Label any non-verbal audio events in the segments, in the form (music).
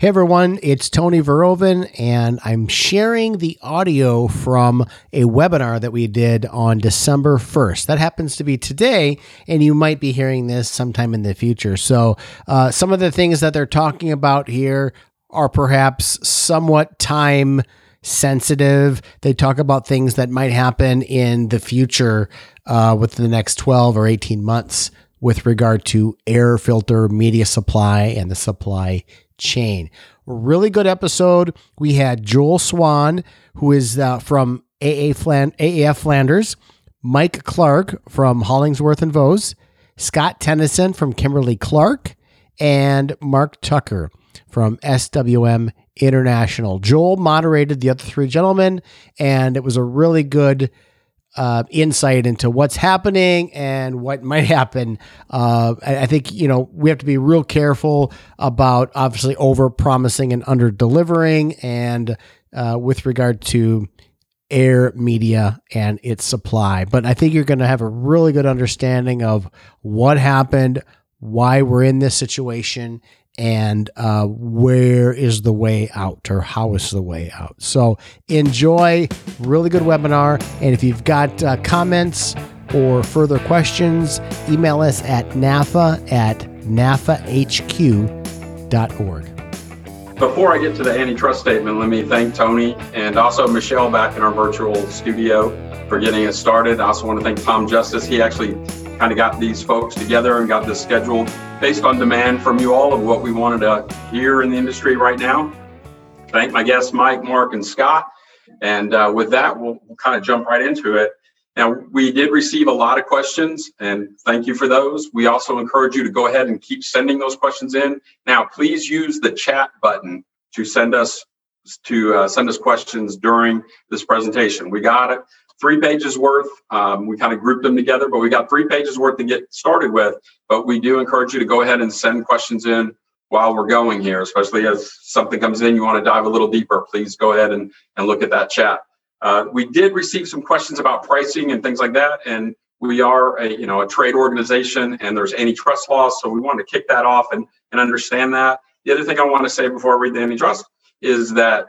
Hey everyone, it's Tony Verhoeven, and I'm sharing the audio from a webinar that we did on December 1st. That happens to be today, and you might be hearing this sometime in the future. So, uh, some of the things that they're talking about here are perhaps somewhat time sensitive. They talk about things that might happen in the future uh, within the next 12 or 18 months with regard to air filter media supply and the supply chain. Really good episode. We had Joel Swan, who is uh, from AA Flan- AAF Flanders, Mike Clark from Hollingsworth and Vose, Scott Tennyson from Kimberly Clark, and Mark Tucker from SWM International. Joel moderated the other three gentlemen, and it was a really good uh, insight into what's happening and what (laughs) might happen. Uh, I, think you know we have to be real careful about obviously over promising and under delivering, and uh, with regard to air media and its supply. But I think you're going to have a really good understanding of what happened, why we're in this situation, and uh, where is the way out or how is the way out. So enjoy, really good webinar. And if you've got uh, comments or further questions, email us at nafa at nafahq.org. Before I get to the antitrust statement, let me thank Tony and also Michelle back in our virtual studio for getting us started. I also want to thank Tom Justice. He actually kind of got these folks together and got this scheduled based on demand from you all of what we wanted to hear in the industry right now. Thank my guests, Mike, Mark, and Scott. And uh, with that, we'll, we'll kind of jump right into it. Now, we did receive a lot of questions, and thank you for those. We also encourage you to go ahead and keep sending those questions in. Now, please use the chat button to send us to uh, send us questions during this presentation. We got it three pages worth. Um, we kind of grouped them together, but we got three pages worth to get started with. But we do encourage you to go ahead and send questions in while we're going here, especially as something comes in, you want to dive a little deeper, please go ahead and, and look at that chat. Uh, we did receive some questions about pricing and things like that. And we are a, you know, a trade organization and there's antitrust laws. So we want to kick that off and, and understand that. The other thing I want to say before I read the antitrust is that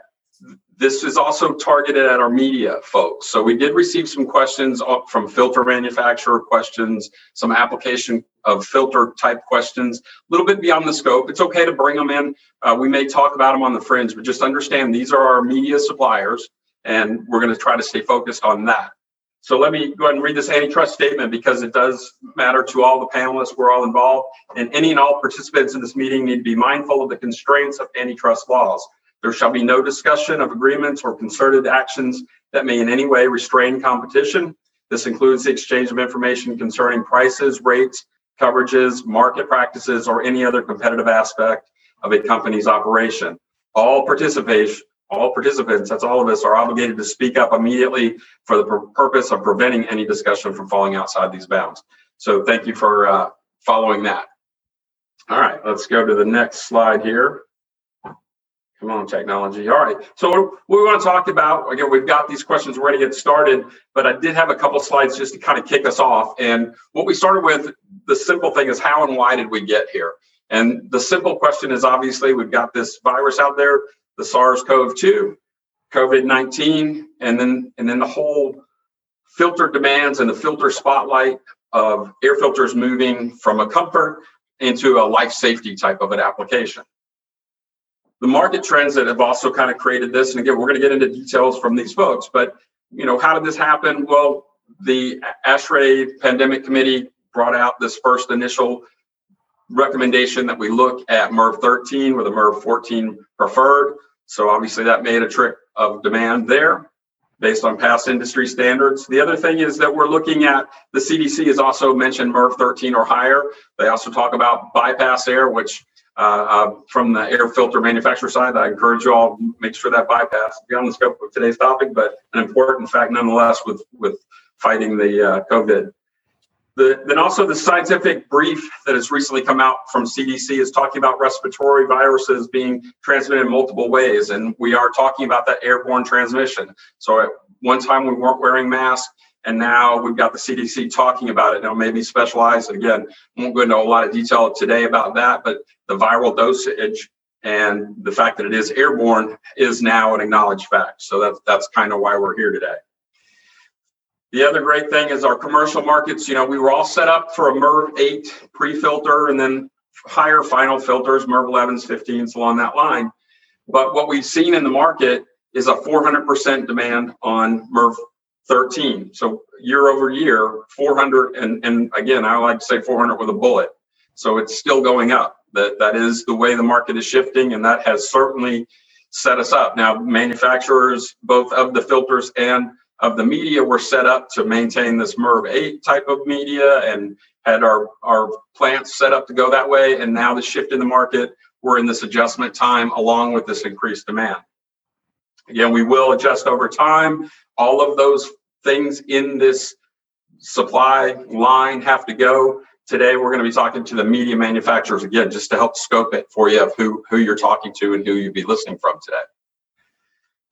this is also targeted at our media folks. So we did receive some questions from filter manufacturer questions, some application of filter type questions, a little bit beyond the scope. It's okay to bring them in. Uh, we may talk about them on the fringe, but just understand these are our media suppliers, and we're going to try to stay focused on that. So let me go ahead and read this antitrust statement because it does matter to all the panelists. We're all involved, and any and all participants in this meeting need to be mindful of the constraints of antitrust laws. There shall be no discussion of agreements or concerted actions that may in any way restrain competition. This includes the exchange of information concerning prices, rates, coverages, market practices, or any other competitive aspect of a company's operation. All participation, all participants, that's all of us, are obligated to speak up immediately for the purpose of preventing any discussion from falling outside these bounds. So thank you for uh, following that. All right, let's go to the next slide here. Come on, technology. All right. So what we want to talk about, again, we've got these questions ready to get started, but I did have a couple slides just to kind of kick us off. And what we started with, the simple thing is how and why did we get here? And the simple question is obviously we've got this virus out there, the SARS-CoV-2, COVID-19, and then and then the whole filter demands and the filter spotlight of air filters moving from a comfort into a life safety type of an application the market trends that have also kind of created this and again we're going to get into details from these folks but you know how did this happen well the ASHRAE pandemic committee brought out this first initial recommendation that we look at MERV 13 with a MERV 14 preferred so obviously that made a trick of demand there based on past industry standards. The other thing is that we're looking at the CDC has also mentioned MERV 13 or higher. They also talk about bypass air, which uh, uh, from the air filter manufacturer side. I encourage you all make sure that bypass beyond the scope of today's topic, but an important fact nonetheless with with fighting the uh, COVID. The, then also the scientific brief that has recently come out from CDC is talking about respiratory viruses being transmitted in multiple ways, and we are talking about that airborne transmission. So at one time we weren't wearing masks. And now we've got the CDC talking about it. Now, maybe specialized. Again, won't go into a lot of detail today about that, but the viral dosage and the fact that it is airborne is now an acknowledged fact. So that's that's kind of why we're here today. The other great thing is our commercial markets. You know, we were all set up for a MERV 8 pre-filter and then higher final filters, MERV 11s, 15s along that line. But what we've seen in the market is a 400% demand on MERV 13. So year over year, 400, and, and again, I like to say 400 with a bullet. So it's still going up. That that is the way the market is shifting, and that has certainly set us up. Now, manufacturers, both of the filters and of the media, were set up to maintain this MERV 8 type of media and had our, our plants set up to go that way. And now the shift in the market, we're in this adjustment time along with this increased demand. Again, we will adjust over time. All of those things in this supply line have to go. Today, we're going to be talking to the media manufacturers again, just to help scope it for you of who, who you're talking to and who you'd be listening from today.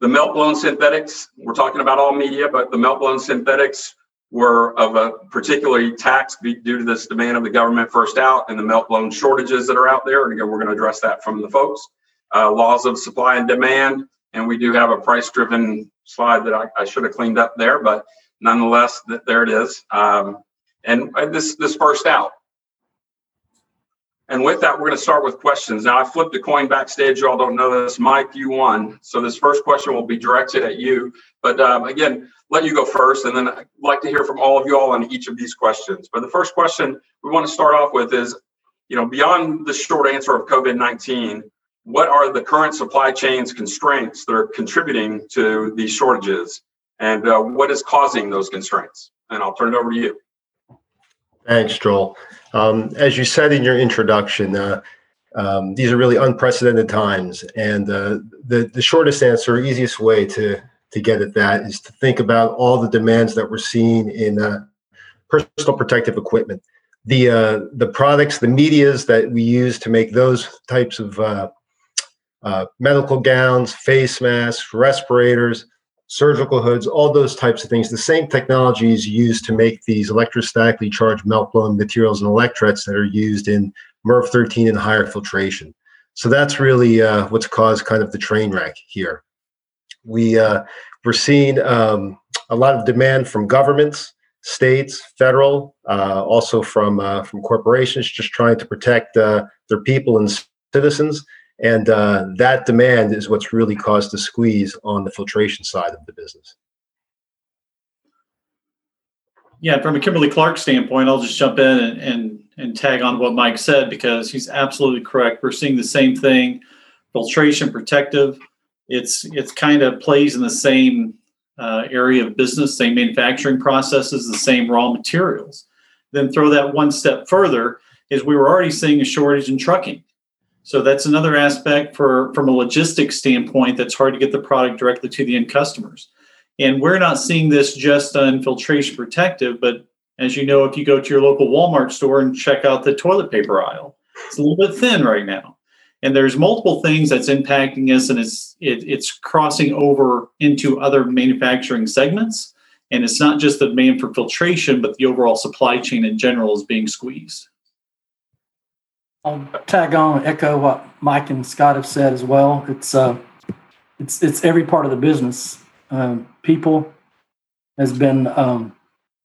The melt blown synthetics, we're talking about all media, but the melt blown synthetics were of a particularly tax due to this demand of the government first out and the melt blown shortages that are out there. And again, we're going to address that from the folks. Uh, laws of supply and demand. And we do have a price driven slide that I, I, should have cleaned up there, but nonetheless, th- there it is. Um, and this this first out. And with that, we're going to start with questions. Now, I flipped a coin backstage. You all don't know this. Mike, you won. So this first question will be directed at you. But um, again, let you go first, and then I'd like to hear from all of you all on each of these questions. But the first question we want to start off with is, you know, beyond the short answer of COVID-19, what are the current supply chains constraints that are contributing to these shortages, and uh, what is causing those constraints? And I'll turn it over to you. Thanks, Joel. Um, as you said in your introduction, uh, um, these are really unprecedented times, and uh, the the shortest answer, easiest way to to get at that is to think about all the demands that we're seeing in uh, personal protective equipment, the uh, the products, the medias that we use to make those types of uh, medical gowns, face masks, respirators, surgical hoods, all those types of things. The same technology is used to make these electrostatically charged melt blown materials and electrets that are used in MERV 13 and higher filtration. So that's really uh, what's caused kind of the train wreck here. We uh, we're seeing um, a lot of demand from governments, states, federal, uh, also from uh, from corporations, just trying to protect uh, their people and citizens and uh, that demand is what's really caused the squeeze on the filtration side of the business. Yeah, from a Kimberly Clark standpoint, I'll just jump in and, and, and tag on what Mike said because he's absolutely correct. We're seeing the same thing, filtration, protective. It's it's kind of plays in the same uh, area of business, same manufacturing processes, the same raw materials. Then throw that one step further is we were already seeing a shortage in trucking. So that's another aspect for from a logistics standpoint that's hard to get the product directly to the end customers. And we're not seeing this just on filtration protective, but as you know, if you go to your local Walmart store and check out the toilet paper aisle, it's a little bit thin right now. And there's multiple things that's impacting us, and it's it, it's crossing over into other manufacturing segments. And it's not just the demand for filtration, but the overall supply chain in general is being squeezed. I'll tag on echo what Mike and Scott have said as well. It's uh, it's it's every part of the business. Um, people has been um,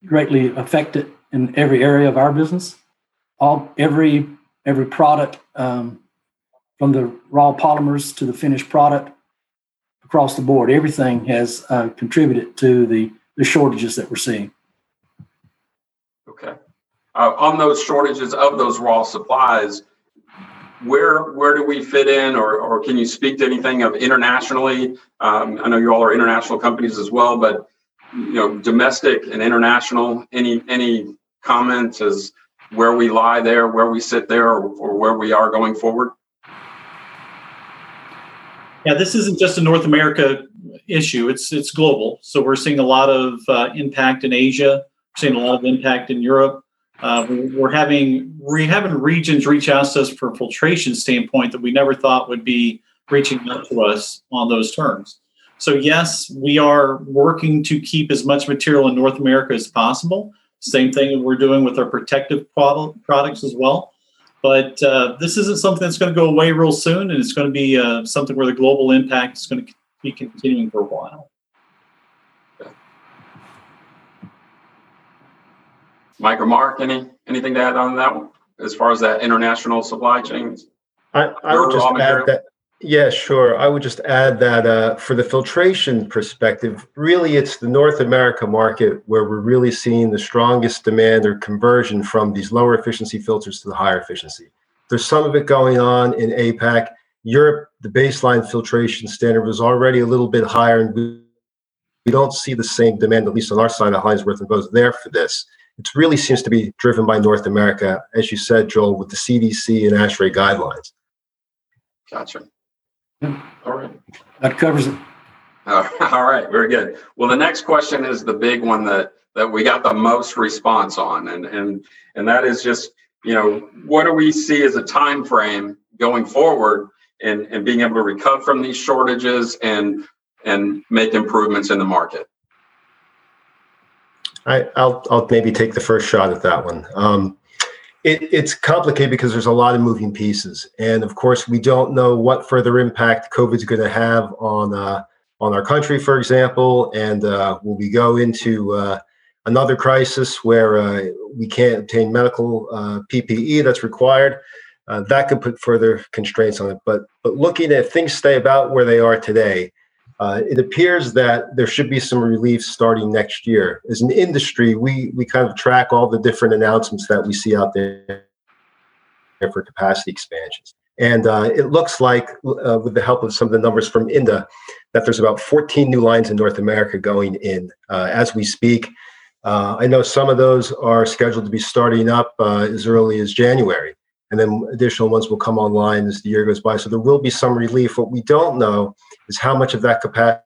greatly affected in every area of our business. All every every product um, from the raw polymers to the finished product across the board, everything has uh, contributed to the the shortages that we're seeing. Uh, on those shortages of those raw supplies, where where do we fit in, or or can you speak to anything of internationally? Um, I know you all are international companies as well, but you know, domestic and international. Any any comments as where we lie there, where we sit there, or, or where we are going forward? Yeah, this isn't just a North America issue; it's it's global. So we're seeing a lot of uh, impact in Asia. We're seeing a lot of impact in Europe. Uh, we're having we're having regions reach out to us for filtration standpoint that we never thought would be reaching out to us on those terms. So yes, we are working to keep as much material in North America as possible. Same thing we're doing with our protective product, products as well. But uh, this isn't something that's going to go away real soon, and it's going to be uh, something where the global impact is going to be continuing for a while. Mike or Mark, any anything to add on that one as far as that international supply chains? I, I would just add that. Yeah, sure. I would just add that uh, for the filtration perspective, really it's the North America market where we're really seeing the strongest demand or conversion from these lower efficiency filters to the higher efficiency. There's some of it going on in APAC. Europe, the baseline filtration standard was already a little bit higher, and we, we don't see the same demand, at least on our side of Hollingsworth and Vose, there for this. It really seems to be driven by North America, as you said, Joel, with the CDC and ASHRAE guidelines. Gotcha. Yeah. All right. That covers it. Uh, all right, very good. Well, the next question is the big one that that we got the most response on, and and and that is just you know what do we see as a time frame going forward, and and being able to recover from these shortages and and make improvements in the market. I, will I'll maybe take the first shot at that one. Um, it, it's complicated because there's a lot of moving pieces, and of course, we don't know what further impact COVID is going to have on uh, on our country, for example, and uh, will we go into uh, another crisis where uh, we can't obtain medical uh, PPE that's required? Uh, that could put further constraints on it. But but looking at things stay about where they are today, uh, it appears that there should be some relief starting next year. As an industry, we we kind of track all the different announcements that we see out there for capacity expansions. And uh, it looks like, uh, with the help of some of the numbers from INDA, that there's about 14 new lines in North America going in uh, as we speak. Uh, I know some of those are scheduled to be starting up uh, as early as January, and then additional ones will come online as the year goes by. So there will be some relief. What we don't know is how much of that capacity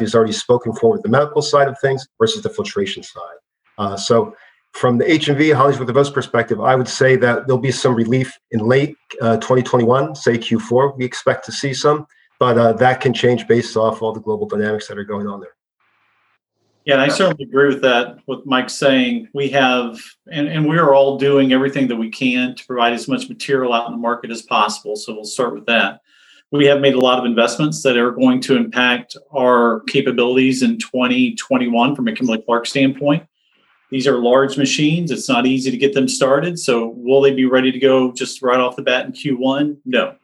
is already spoken for with the medical side of things versus the filtration side. Uh, so from the HMV the DeVos perspective, I would say that there'll be some relief in late uh, 2021, say Q4. We expect to see some, but uh, that can change based off all the global dynamics that are going on there. Yeah, and I certainly agree with that. with Mike saying, we have, and, and we are all doing everything that we can to provide as much material out in the market as possible. So we'll start with that. We have made a lot of investments that are going to impact our capabilities in 2021 from a Kimberly Clark standpoint. These are large machines. It's not easy to get them started. So will they be ready to go just right off the bat in Q1? No.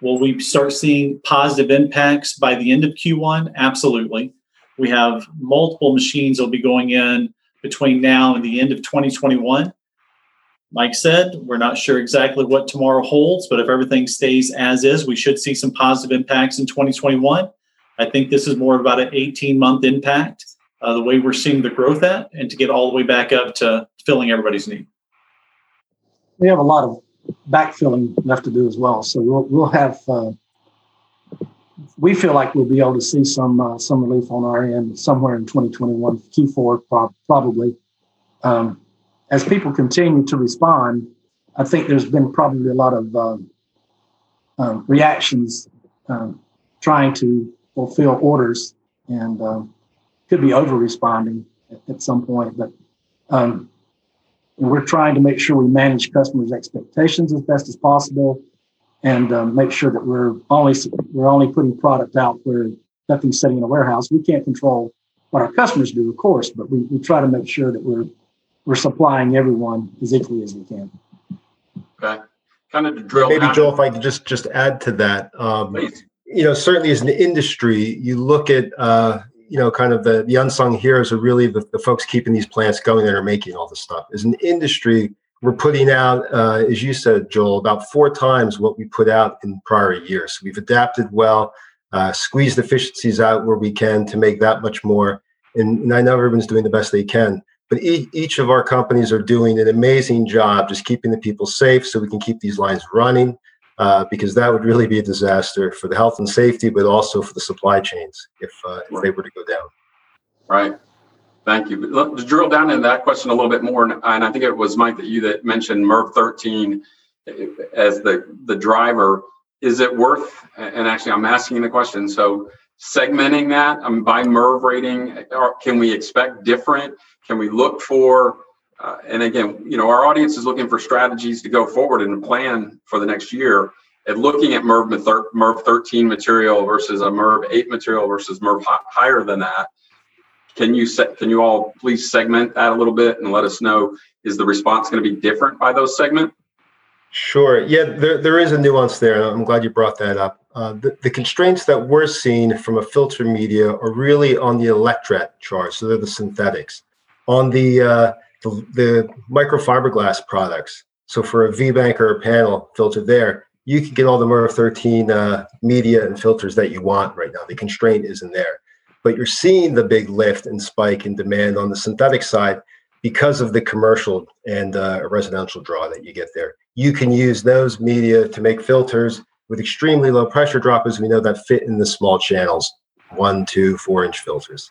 Will we start seeing positive impacts by the end of Q1? Absolutely. We have multiple machines that will be going in between now and the end of 2021. Mike said, we're not sure exactly what tomorrow holds, but if everything stays as is, we should see some positive impacts in 2021. I think this is more about an 18 month impact, uh, the way we're seeing the growth at, and to get all the way back up to filling everybody's need. We have a lot of backfilling left to do as well. So we'll, we'll have uh, we feel like we'll be able to see some uh, some relief on our end somewhere in 2021, Q4 pro- probably. Um, as people continue to respond, I think there's been probably a lot of um, uh, reactions um, trying to fulfill orders and um, could be over responding at, at, some point. But um, we're trying to make sure we manage customers' expectations as best as possible and um, make sure that we're only we're only putting product out where nothing's sitting in a warehouse. We can't control what our customers do, of course, but we, we try to make sure that we're we're supplying everyone as equally as we can. Okay, kind of to drill. Maybe Joel, if I could just just add to that, um, you know, certainly as an industry, you look at uh, you know, kind of the the unsung heroes are really the, the folks keeping these plants going and are making all this stuff. As an industry, we're putting out, uh, as you said, Joel, about four times what we put out in prior years. So we've adapted well, uh, squeezed efficiencies out where we can to make that much more. And, and I know everyone's doing the best they can, but e- each of our companies are doing an amazing job just keeping the people safe so we can keep these lines running. Uh, because that would really be a disaster for the health and safety, but also for the supply chains if, uh, if they were to go down. Right. Thank you. Let's drill down into that question a little bit more. And I think it was Mike that you that mentioned MERV 13 as the, the driver. Is it worth, and actually I'm asking the question, so segmenting that um, by MERV rating, can we expect different? Can we look for uh, and again, you know, our audience is looking for strategies to go forward and plan for the next year. And looking at MERV, MERV 13 material versus a MERV 8 material versus MERV higher than that, can you can you all please segment that a little bit and let us know is the response going to be different by those segment? Sure. Yeah, there, there is a nuance there. I'm glad you brought that up. Uh, the, the, constraints that we're seeing from a filter media are really on the electret charge, so they're the synthetics. On the, uh, the, the microfiberglass products, so for a V-bank or a panel filter there, you can get all the MERV 13 uh, media and filters that you want right now. The constraint isn't there. But you're seeing the big lift and spike in demand on the synthetic side because of the commercial and uh, residential draw that you get there. You can use those media to make filters with extremely low pressure drop, as we know that fit in the small channels, one, two, four inch filters.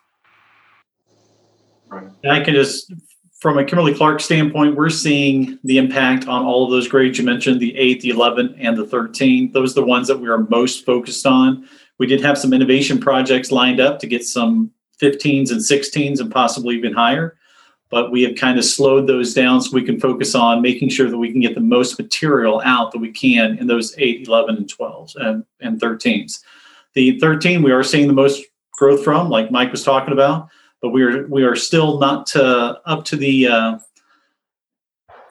Right. And I can just, from a Kimberly Clark standpoint, we're seeing the impact on all of those grades you mentioned the 8, the 11, and the 13. Those are the ones that we are most focused on. We did have some innovation projects lined up to get some 15s and 16s and possibly even higher but we have kind of slowed those down so we can focus on making sure that we can get the most material out that we can in those 8 11 and 12s and, and 13s the 13 we are seeing the most growth from like mike was talking about but we are we are still not to, up to the uh,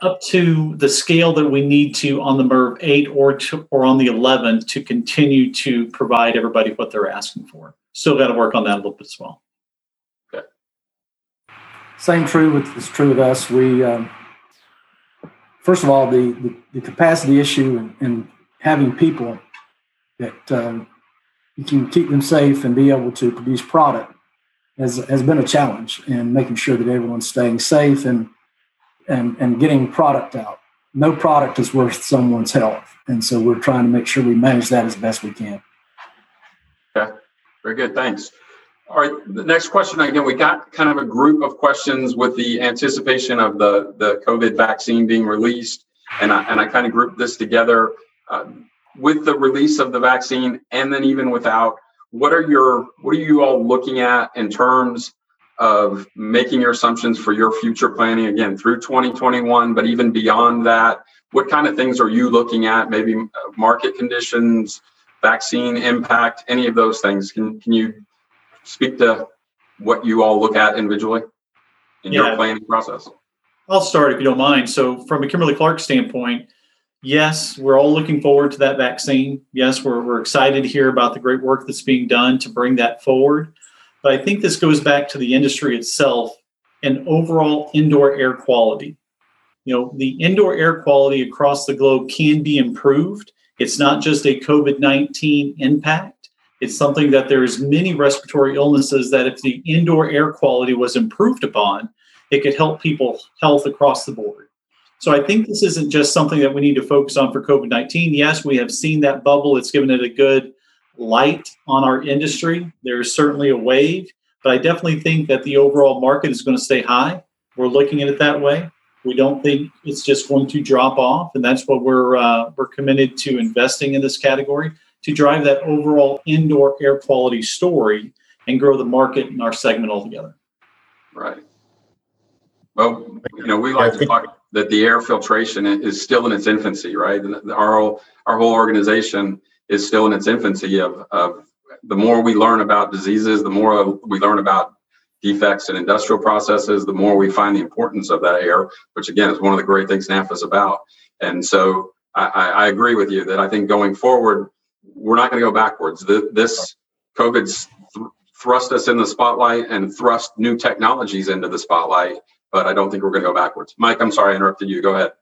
up to the scale that we need to on the MERV 8 or to, or on the 11 to continue to provide everybody what they're asking for. Still got to work on that a little bit as well. Same true with is true with us. We um, first of all the, the, the capacity issue and, and, having people that um, you can keep them safe and be able to produce product has has been a challenge in making sure that everyone's staying safe and and and getting product out. No product is worth someone's health, and so we're trying to make sure we manage that as best we can. Okay, very good. Thanks. All right, the next question again, we got kind of a group of questions with the anticipation of the, the COVID vaccine being released. And I, and I kind of grouped this together uh, with the release of the vaccine and then even without. What are your what are you all looking at in terms of making your assumptions for your future planning again through 2021, but even beyond that? What kind of things are you looking at? Maybe uh, market conditions, vaccine impact, any of those things. Can can you speak to what you all look at individually in yeah. your planning process? I'll start if you don't mind. So, from a Kimberly Clark standpoint, yes, we're all looking forward to that vaccine. Yes, we're, we're excited to hear about the great work that's being done to bring that forward. But I think this goes back to the industry itself and overall indoor air quality. You know, the indoor air quality across the globe can be improved. It's not just a COVID 19 impact it's something that there's many respiratory illnesses that if the indoor air quality was improved upon, it could help people health across the board. So I think this isn't just something that we need to focus on for COVID 19. Yes, we have seen that bubble, it's given it a good light on our industry. There's certainly a wave, but I definitely think that the overall market is going to stay high. We're looking at it that way. We don't think it's just going to drop off, and that's what we're uh, we're committed to investing in this category to drive that overall indoor air quality story and grow the market in our segment altogether. Right. Well, you know, we like to talk that the air filtration is still in its infancy, right? And our whole, our whole organization is still in its infancy of, of the more we learn about diseases, the more we learn about defects in industrial processes, the more we find the importance of that air, which again is one of the great things NAFA is about. And so I, I agree with you that I think going forward, we're not going to go backwards. The, this COVID's th- thrust us in the spotlight and thrust new technologies into the spotlight, but I don't think we're going to go backwards. Mike, I'm sorry I interrupted you. Go ahead.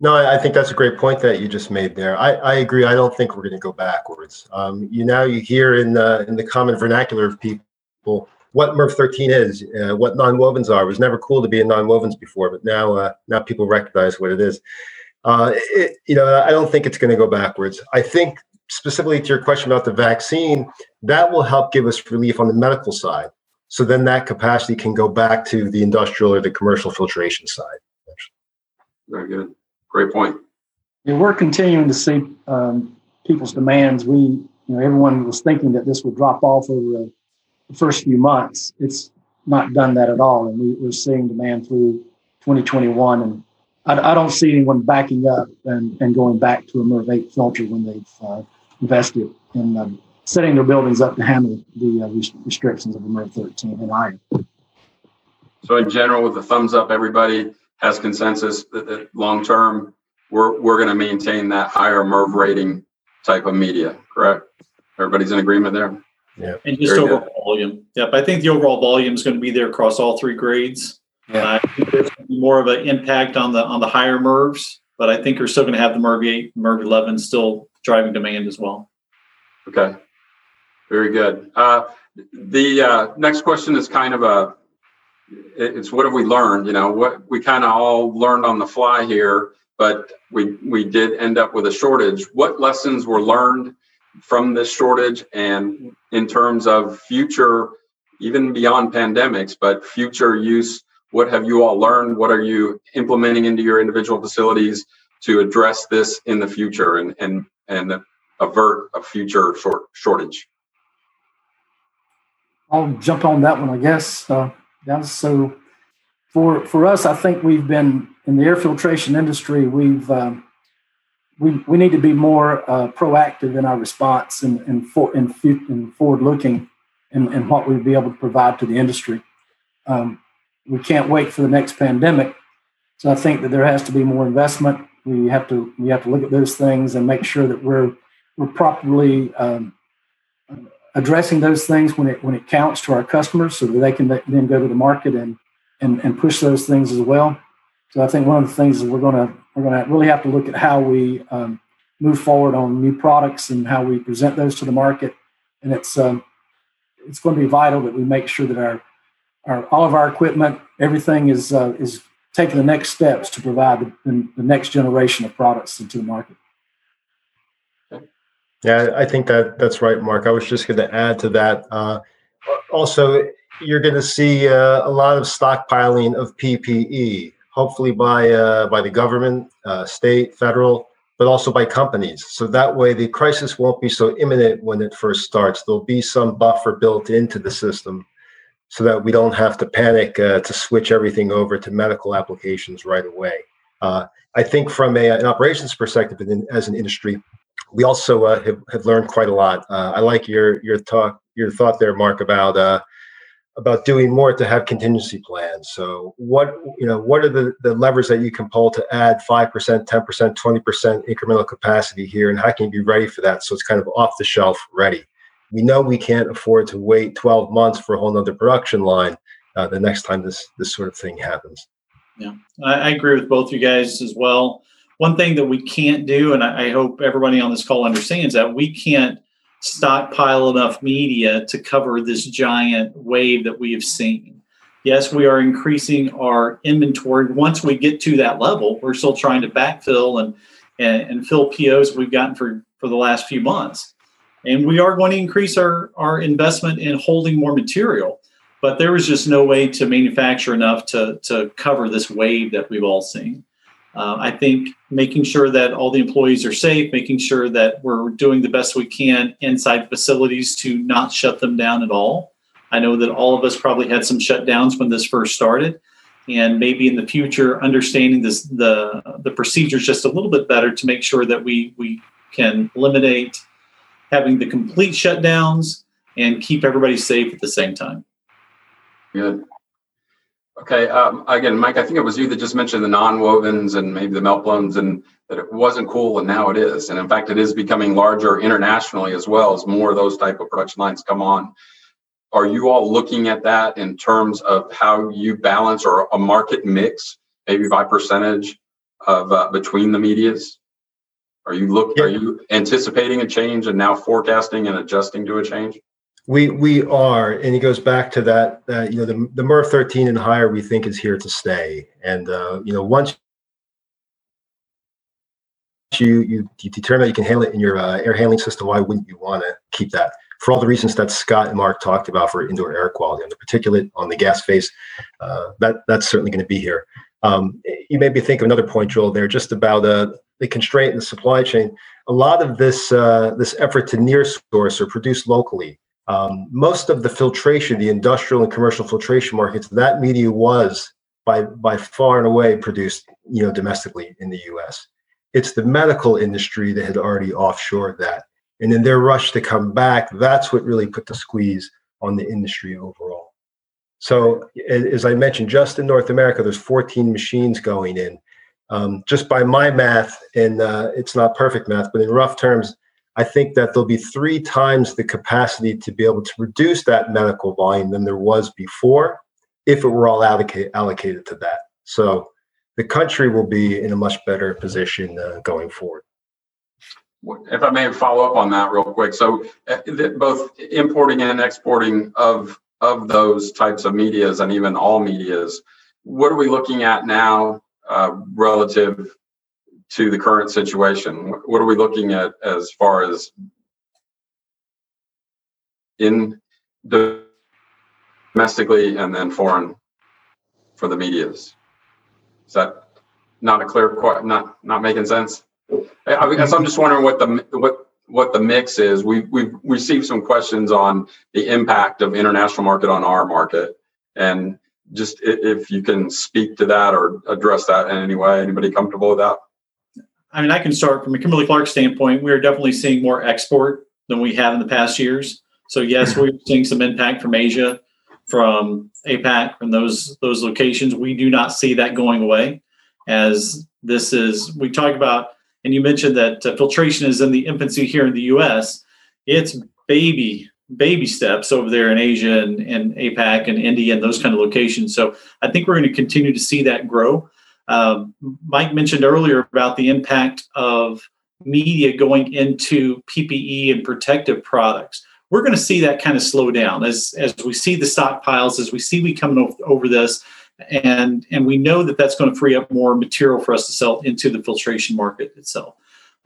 No, I think that's a great point that you just made there. I, I agree. I don't think we're going to go backwards. Um, you now you hear in the in the common vernacular of people what MERV 13 is, uh, what non-wovens are. It was never cool to be in non-wovens before, but now uh, now people recognize what it is. Uh, it, you know, I don't think it's going to go backwards. I think specifically to your question about the vaccine, that will help give us relief on the medical side. So then that capacity can go back to the industrial or the commercial filtration side. Very good. Great point. Yeah, we're continuing to see um, people's demands. We, you know, everyone was thinking that this would drop off over the first few months. It's not done that at all, and we, we're seeing demand through 2021. And I, I don't see anyone backing up and, and going back to a MERV 8 filter when they've uh, invested in um, setting their buildings up to handle the uh, restrictions of a MERV 13 and higher. So in general, with the thumbs up, everybody has consensus that, that long term, we're, we're going to maintain that higher MERV rating type of media, correct? Everybody's in agreement there? Yeah. And just Very overall good. volume. Yep. I think the overall volume is going to be there across all three grades. Yeah. Uh, I think there's gonna be more of an impact on the on the higher MERVs, but I think we're still going to have the MERV 8, MERV 11 still driving demand as well. Okay. Very good. Uh, the uh, next question is kind of a, it- it's what have we learned? You know, what we kind of all learned on the fly here, but we we did end up with a shortage. What lessons were learned from this shortage, and in terms of future, even beyond pandemics, but future use? What have you all learned? What are you implementing into your individual facilities to address this in the future and and and avert a future short shortage? I'll jump on that one, I guess. Uh, yeah, so for for us, I think we've been in the air filtration industry. We've um, we we need to be more uh, proactive in our response and and for and, and forward looking and in what we'd be able to provide to the industry. Um, we can't wait for the next pandemic, so I think that there has to be more investment. We have to we have to look at those things and make sure that we're we're properly um, addressing those things when it when it counts to our customers, so that they can then go to the market and and, and push those things as well. So I think one of the things is we're gonna we're gonna really have to look at how we um, move forward on new products and how we present those to the market, and it's um, it's going to be vital that we make sure that our our all of our equipment, everything is uh, is taking the next steps to provide the, the next generation of products into the market. Yeah, I think that that's right, Mark. I was just going to add to that. Uh, also, you're going to see uh, a lot of stockpiling of PPE, hopefully by uh, by the government, uh, state, federal, but also by companies. So that way, the crisis won't be so imminent when it first starts. There'll be some buffer built into the system, so that we don't have to panic uh, to switch everything over to medical applications right away. Uh, I think from a, an operations perspective, as an industry, we also uh, have, have learned quite a lot. Uh, I like your your talk, your thought there, Mark, about uh, about doing more to have contingency plans. So, what you know, what are the, the levers that you can pull to add five percent, ten percent, twenty percent incremental capacity here, and how can you be ready for that? So it's kind of off the shelf ready. We know we can't afford to wait twelve months for a whole nother production line. Uh, the next time this this sort of thing happens. Yeah, I, I agree with both you guys as well. One thing that we can't do, and I, I hope everybody on this call understands that we can't stockpile enough media to cover this giant wave that we have seen. Yes, we are increasing our inventory. Once we get to that level, we're still trying to backfill and and, and fill POs we've gotten for for the last few months. And we are going to increase our, our investment in holding more material. But there was just no way to manufacture enough to, to cover this wave that we've all seen. Uh, I think making sure that all the employees are safe, making sure that we're doing the best we can inside facilities to not shut them down at all. I know that all of us probably had some shutdowns when this first started, and maybe in the future, understanding this the the procedures just a little bit better to make sure that we we can eliminate having the complete shutdowns and keep everybody safe at the same time. Good. Okay. Um, again, Mike, I think it was you that just mentioned the non-wovens and maybe the melt blowns and that it wasn't cool and now it is. And in fact, it is becoming larger internationally as well as more of those type of production lines come on. Are you all looking at that in terms of how you balance or a market mix, maybe by percentage of uh, between the medias? Are you look? Are you anticipating a change and now forecasting and adjusting to a change? We we are, and it goes back to that. Uh, you know, the the MERV 13 and higher we think is here to stay. And uh, you know, once you you, you determine that you can handle it in your uh, air handling system, why wouldn't you want to keep that? For all the reasons that Scott and Mark talked about for indoor air quality, on the particulate, on the gas phase, uh, that that's certainly going to be here. Um, you made me think of another point, Joel. There, just about uh, the constraint in the supply chain. A lot of this uh, this effort to near source or produce locally um, most of the filtration, the industrial and commercial filtration markets, that media was by by far and away produced you know domestically in the U.S. It's the medical industry that had already offshored that, and in their rush to come back, that's what really put the squeeze on the industry overall. So, as I mentioned, just in North America, there's 14 machines going in. Um, just by my math, and uh, it's not perfect math, but in rough terms, I think that there'll be three times the capacity to be able to reduce that medical volume than there was before if it were all allocate, allocated to that. So the country will be in a much better position uh, going forward. If I may follow up on that real quick. So uh, both importing and exporting of of those types of medias and even all medias, what are we looking at now uh, relative to the current situation? What are we looking at as far as in domestically and then foreign for the medias? Is that not a clear, not not making sense? I guess I'm just wondering what the what what the mix is. We we've received some questions on the impact of international market on our market, and just if you can speak to that or address that in any way. Anybody comfortable with that? I mean, I can start from a Kimberly Clark standpoint. We're definitely seeing more export than we have in the past years. So yes, (laughs) we're seeing some impact from Asia, from APAC, from those those locations. We do not see that going away, as this is we talk about. And you mentioned that uh, filtration is in the infancy here in the U.S. It's baby baby steps over there in Asia and, and APAC and India and those kind of locations. So I think we're going to continue to see that grow. Um, Mike mentioned earlier about the impact of media going into PPE and protective products. We're going to see that kind of slow down as as we see the stockpiles, as we see we coming over this, and and we know that that's going to free up more material for us to sell into the filtration market itself.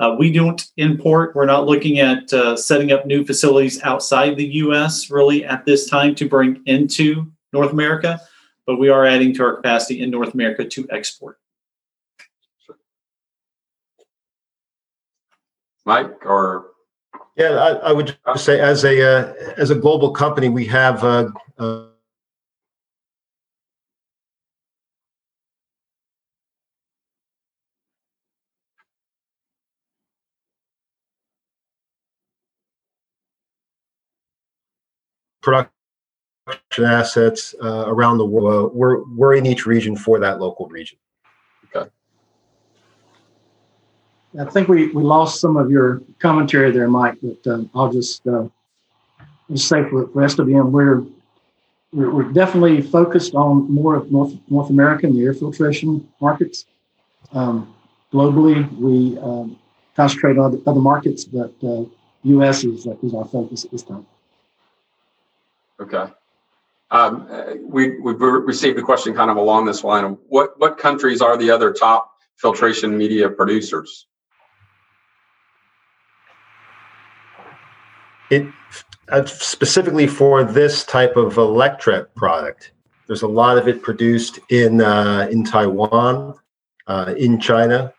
Uh, we don't import. We're not looking at uh, setting up new facilities outside the U.S. really at this time to bring into North America but we are adding to our capacity in North America to export. Mike, or yeah, I, I would just say as a uh, as a global company, we have. Uh, uh, product assets uh, around the world. We're we're in each region for that local region. Okay. I think we, we lost some of your commentary there, Mike. But um, I'll just uh, just say for, for SWM, we're, we're we're definitely focused on more of North North America and the air filtration markets. Um, globally, we um, concentrate on other markets, but uh, U.S. is is our focus at this time. Okay. Um, we, we've received a question kind of along this line. What, what countries are the other top filtration media producers? It uh, specifically for this type of electret product. There's a lot of it produced in uh, in Taiwan, uh, in China.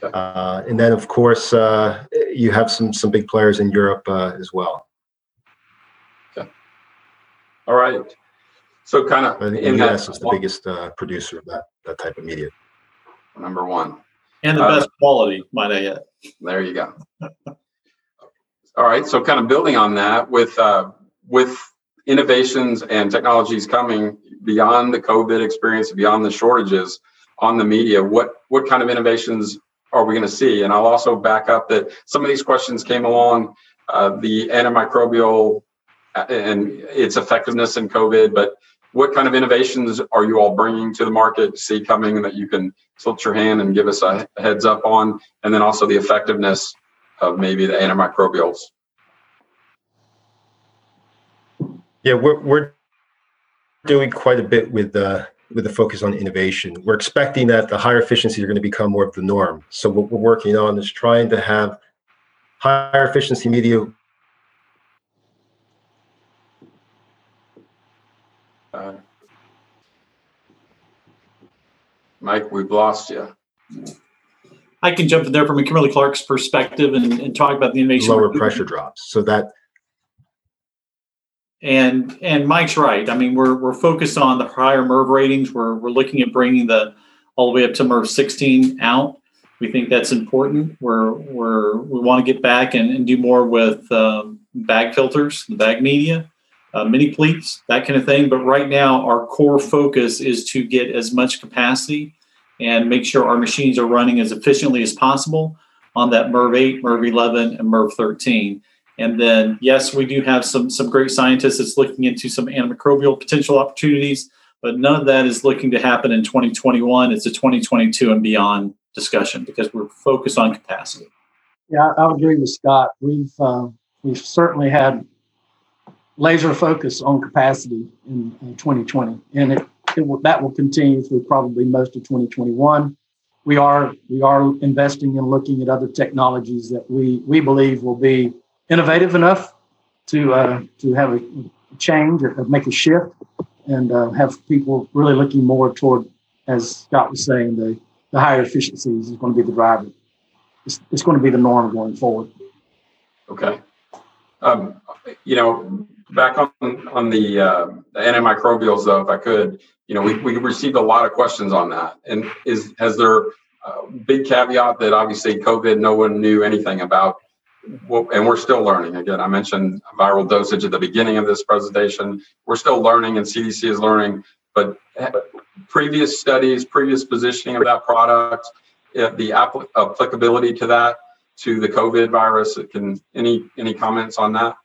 Uh, and then of course uh, you have some some big players in Europe uh, as well. All right. So kind of I think in US is the biggest uh, producer of that that type of media. Number one. And the uh, best quality, might I add. There you go. All right. So kind of building on that with uh, with innovations and technologies coming beyond the COVID experience, beyond the shortages on the media, what what kind of innovations are we going to see? And I'll also back up that some of these questions came along. Uh, the antimicrobial and its effectiveness in COVID, but what kind of innovations are you all bringing to the market, see coming that you can tilt your hand and give us a heads up on, and then also the effectiveness of maybe the antimicrobials? Yeah, we're, we're doing quite a bit with the uh, with the focus on innovation. We're expecting that the higher efficiencies are going to become more of the norm. So what we're working on is trying to have higher efficiency media Uh, Mike, we've lost you. I can jump in there from a Kimberly Clark's perspective and, and talk about the innovation. Lower pressure drops. So that and and Mike's right. I mean, we're we're focused on the higher MERV ratings. We're we're looking at bringing the all the way up to MERV 16 out. We think that's important. We're we're we want to get back and, and do more with um, bag filters, the bag media, uh, mini pleats, that kind of thing. But right now, our core focus is to get as much capacity and make sure our machines are running as efficiently as possible on that MERV 8, MERV 11, and MERV 13. And then, yes, we do have some some great scientists that's looking into some antimicrobial potential opportunities, but none of that is looking to happen in 2021. It's a 2022 and beyond discussion because we're focused on capacity. Yeah, I, agree with Scott. We've uh, we've certainly had laser focus on capacity in, in 2020, and it, it will, that will continue through probably most of 2021. We are we are investing in looking at other technologies that we we believe will be innovative enough to uh, to have a change or make a shift and uh, have people really looking more toward, as Scott was saying, the, the higher efficiencies is going to be the driver. It's, it's going to be the norm going forward. Okay. Um, you know, back on on the, uh, the antimicrobials, though, if I could, you know, we, we received a lot of questions on that. And is has there a big caveat that obviously COVID, no one knew anything about and we're still learning. Again, I mentioned viral dosage at the beginning of this presentation. We're still learning, and CDC is learning. But uh, previous studies, previous positioning of that product, uh, the applicability to that to the COVID virus. Can any any comments on that?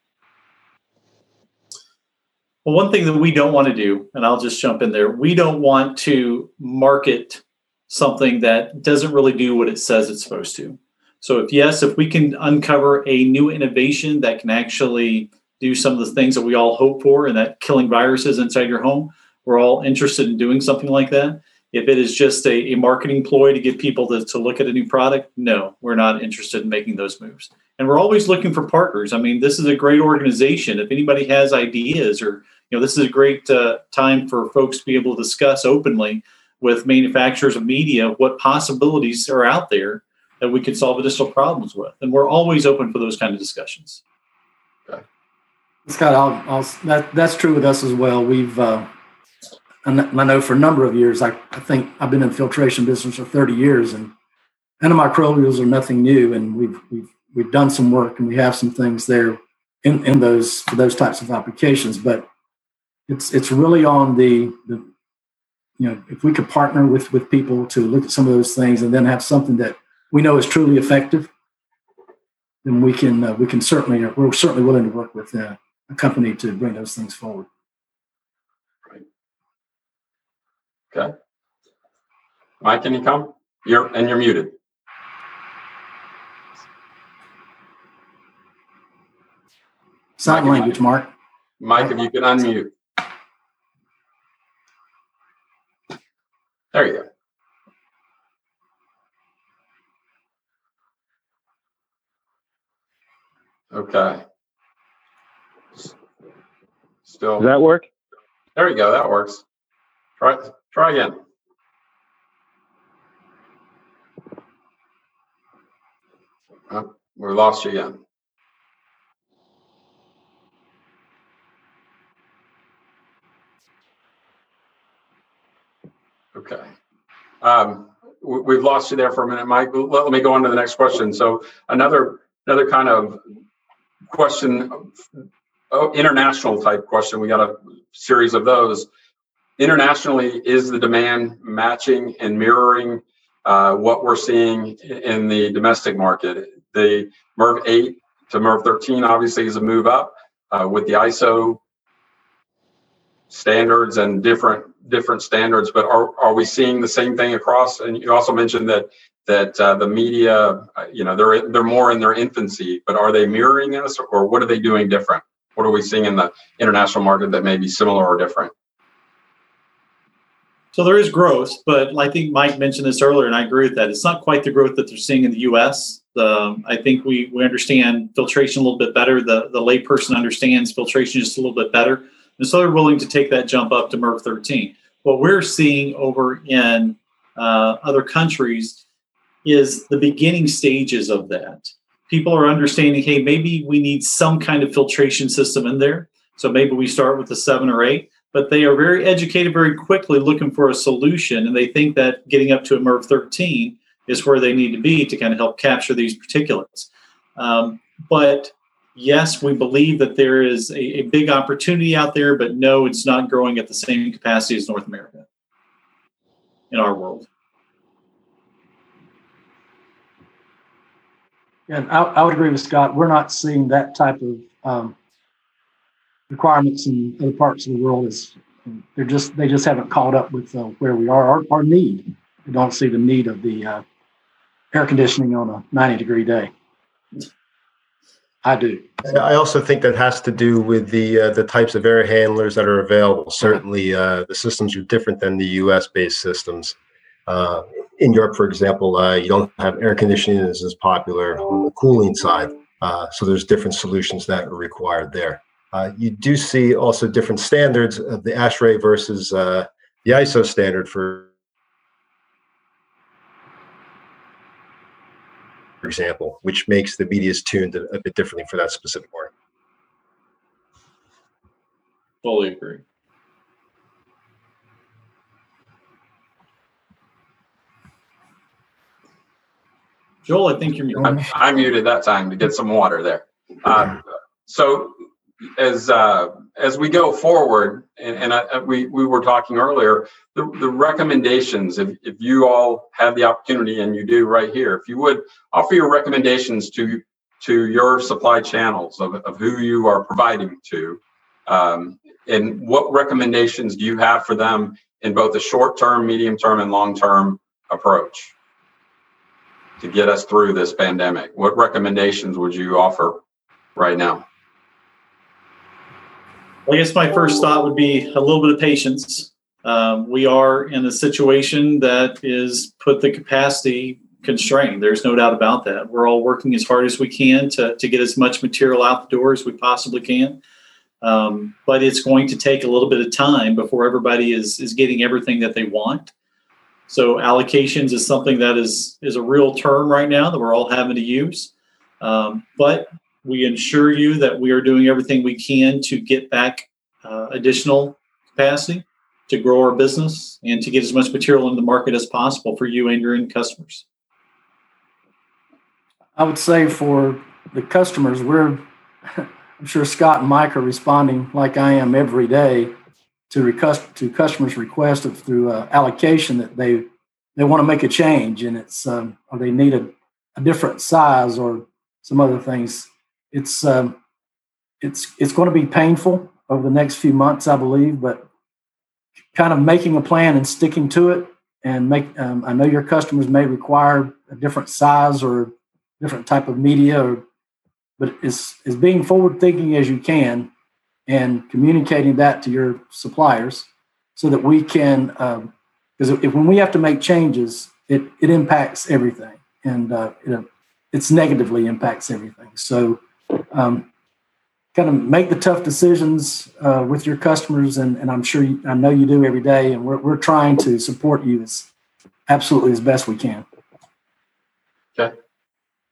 Well, one thing that we don't want to do, and I'll just jump in there, we don't want to market something that doesn't really do what it says it's supposed to. So if yes, if we can uncover a new innovation that can actually do some of the things that we all hope for and that killing viruses inside your home, we're all interested in doing something like that. If it is just a, a marketing ploy to get people to, to look at a new product, no, we're not interested in making those moves. And we're always looking for partners. I mean, this is a great organization. If anybody has ideas or, know, this is a great uh, time for folks to be able to discuss openly with manufacturers of media what possibilities are out there that we could solve additional problems with. And we're always open for those kind of discussions. Scott, I'll, I'll, that, that's true with us as well. We've, uh, I know for a number of years, I, I think I've been in filtration business for 30 years and antimicrobials are nothing new. And we've, we've, we've done some work and we have some things there in, in those, for those types of applications, but it's, it's really on the, the, you know, if we could partner with, with people to look at some of those things and then have something that we know is truly effective, then we can uh, we can certainly we're certainly willing to work with uh, a company to bring those things forward. Right. Okay. Mike, can you come? You're and you're muted. Sign language, Mark. Mike, if you can unmute. There you go. Okay. Still. Does that work? There we go. That works. Try try again. Oh, we lost you again. Okay. Um, we've lost you there for a minute, Mike. Let, me go on to the next question. So another another kind of question, oh, international type question. We got a series of those. Internationally, is the demand matching and mirroring uh, what we're seeing in the domestic market? The MERV 8 to MERV 13 obviously is a move up uh, with the ISO standards and different different standards. But are are we seeing the same thing across? And you also mentioned that that uh, the media, uh, you know, they're they're more in their infancy, but are they mirroring us, or what are they doing different? What are we seeing in the international market that may be similar or different? So there is growth, but I think Mike mentioned this earlier, and I agree with that. It's not quite the growth that they're seeing in the U.S. I think we we understand filtration a little bit better. The the layperson understands filtration just a little bit better, and so they're willing to take that jump up to MERV 13. What we're seeing over in uh, other countries is the beginning stages of that. People are understanding, hey, maybe we need some kind of filtration system in there. So maybe we start with a seven or eight, but they are very educated very quickly looking for a solution. And they think that getting up to a MERV 13 is where they need to be to kind of help capture these particulates. Um, but yes, we believe that there is a, a, big opportunity out there, but no, it's not growing at the same capacity as North America in our world. And I, I would agree with Scott. We're not seeing that type of um, requirements in other parts of the world. Is they're just they just haven't caught up with uh, where we are. Our, our need. We don't see the need of the uh, air conditioning on a 90 degree day. I do. I also think that has to do with the uh, the types of air handlers that are available. Certainly, uh, the systems are different than the U.S. based systems. Uh, in Europe, for example, uh, you don't have air conditioning as, popular on the cooling side. Uh, so there's different solutions that are required there. Uh, you do see also different standards of the ASHRAE versus the ISO standard for for example, which makes the medias tuned a, a bit differently for that specific market. Fully agree. Joel, I think you're muted. I, I muted that time to get some water there. Uh, so as uh, as we go forward, and, and I, we we were talking earlier, the, the recommendations. If if you all have the opportunity, and you do right here, if you would offer your recommendations to to your supply channels of, of who you are providing to, um, and what recommendations do you have for them in both the short term, medium term, and long term approach to get us through this pandemic? What recommendations would you offer right now? Well, I guess my first thought would be a little bit of patience. Um, we are in a situation that is put the capacity constrained. There's no doubt about that. We're all working as hard as we can to, to get as much material out the door as we possibly can. Um, but it's going to take a little bit of time before everybody is, is getting everything that they want. So allocations is something that is is a real term right now that we're all having to use. Um, but we ensure you that we are doing everything we can to get back uh, additional capacity to grow our business and to get as much material in the market as possible for you and your end customers. I would say for the customers, we're, (laughs) I'm sure Scott and Mike are responding like I am every day to request to customers' request of through uh, allocation that they they want to make a change and it's um, or they need a, a different size or some other things it's um, it's it's going to be painful over the next few months, I believe, but kind of making a plan and sticking to it. And make um, I know your customers may require a different size or different type of media, or, but it's is being forward thinking as you can and communicating that to your suppliers so that we can because um, if when we have to make changes, it it impacts everything and uh, it, it's negatively impacts everything. So um, kind of make the tough decisions uh, with your customers, and, and I'm sure you, I know you do every day, and we're, we're trying to support you as absolutely as best we can. Okay.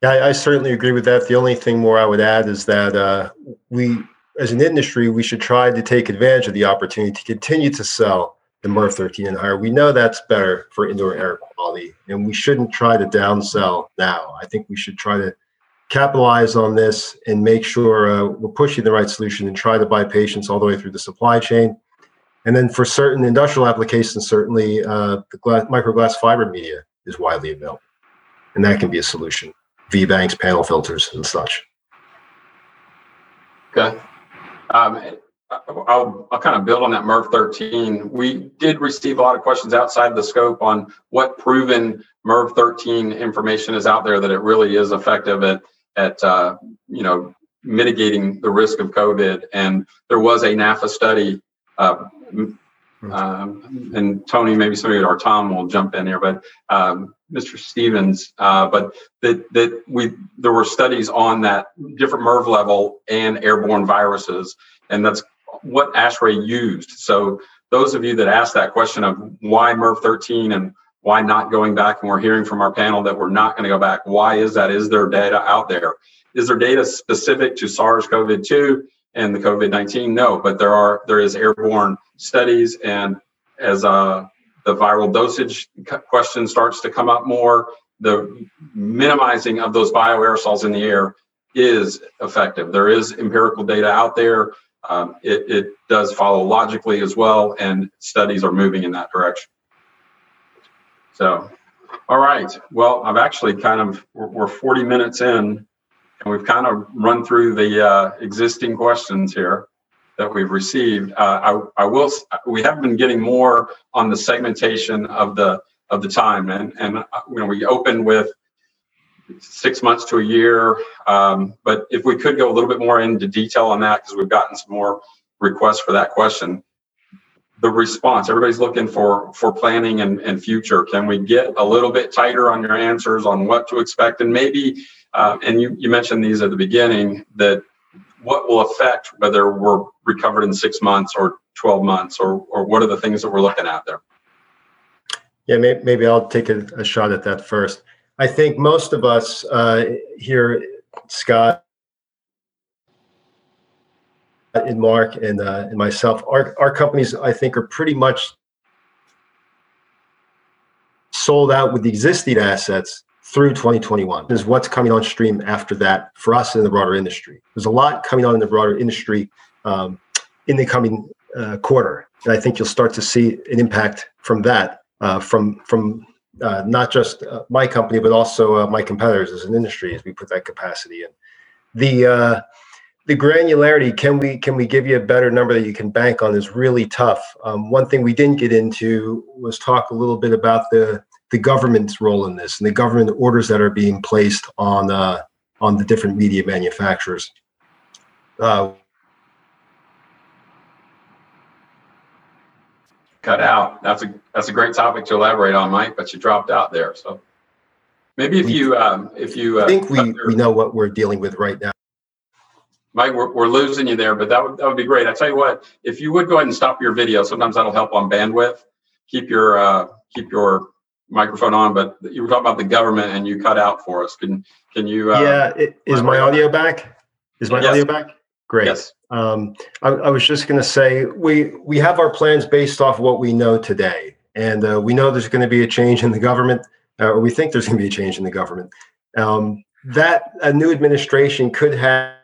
Yeah, I, I certainly agree with that. The only thing more I would add is that uh, we, as an industry, we should try to take advantage of the opportunity to continue to sell the MERV 13 and higher. We know that's better for indoor air quality, and we shouldn't try to downsell now. I think we should try to capitalize on this and make sure uh, we're pushing the right solution and try to buy patience all the way through the supply chain. And then for certain industrial applications, certainly uh, the glass, microglass fiber media is widely available. And that can be a solution. V banks, panel filters, and such. Okay. Um, I'll, I'll kind of build on that MERV 13. We did receive a lot of questions outside the scope on what proven MERV 13 information is out there that it really is effective at at uh, you know mitigating the risk of COVID. And there was a NAFA study, uh, um, and Tony, maybe somebody or Tom will jump in here, but um, Mr. Stevens, uh, but that that we there were studies on that different MERV level and airborne viruses, and that's what ASHRAE used. So those of you that asked that question of why MERV 13 and why not going back? And we're hearing from our panel that we're not going to go back. Why is that? Is there data out there? Is there data specific to SARS CoV 2? and the COVID-19? No, but there are there is airborne studies, and as uh, the viral dosage question starts to come up more, the minimizing of those bioaerosols in the air is effective. There is empirical data out there. Um, it, it does follow logically as well, and studies are moving in that direction. So, all right. Well, I've actually kind of we're, we're 40 minutes in, and we've kind of run through the uh, existing questions here that we've received. Uh, I, I will. We have been getting more on the segmentation of the of the time, and and uh, you know we opened with six months to a year. Um, but if we could go a little bit more into detail on that, because we've gotten some more requests for that question. The response, everybody's looking for for planning and, and future. Can we get a little bit tighter on your answers on what to expect? And maybe, uh, and you, you mentioned these at the beginning, that what will affect whether we're recovered in six months or 12 months, or, or what are the things that we're looking at there? Yeah, maybe, maybe I'll take a, a shot at that first. I think most of us uh, here, Scott, and Mark, and uh, and myself, our our companies, I think, are pretty much sold out with the existing assets through 2021. Is what's coming on stream after that for us in the broader industry. There's a lot coming on in the broader industry um, in the coming uh, quarter, and I think you'll start to see an impact from that uh, from from uh, not just uh, my company, but also uh, my competitors as an industry as we put that capacity in. The uh, the granularity can we can we give you a better number that you can bank on is really tough. Um, one thing we didn't get into was talk a little bit about the the government's role in this and the government orders that are being placed on uh, on the different media manufacturers. Uh, cut out. That's a that's a great topic to elaborate on, Mike, but you dropped out there. So maybe if you um, if you uh, I think we we know what we're dealing with right now. Mike, we're, we're losing you there, but that would that would be great. I tell you what, if you would go ahead and stop your video, sometimes that'll help on bandwidth. Keep your uh, keep your microphone on, but you were talking about the government and you cut out for us. Can can you? Uh, yeah, it, is my audio back? Is my yes. audio back? Great. Yes. Um, I, I, was just going to say we we have our plans based off what we know today, and uh, we know there's going to be a change in the government, uh, or we think there's going to be a change in the government. Um, that a new administration could have.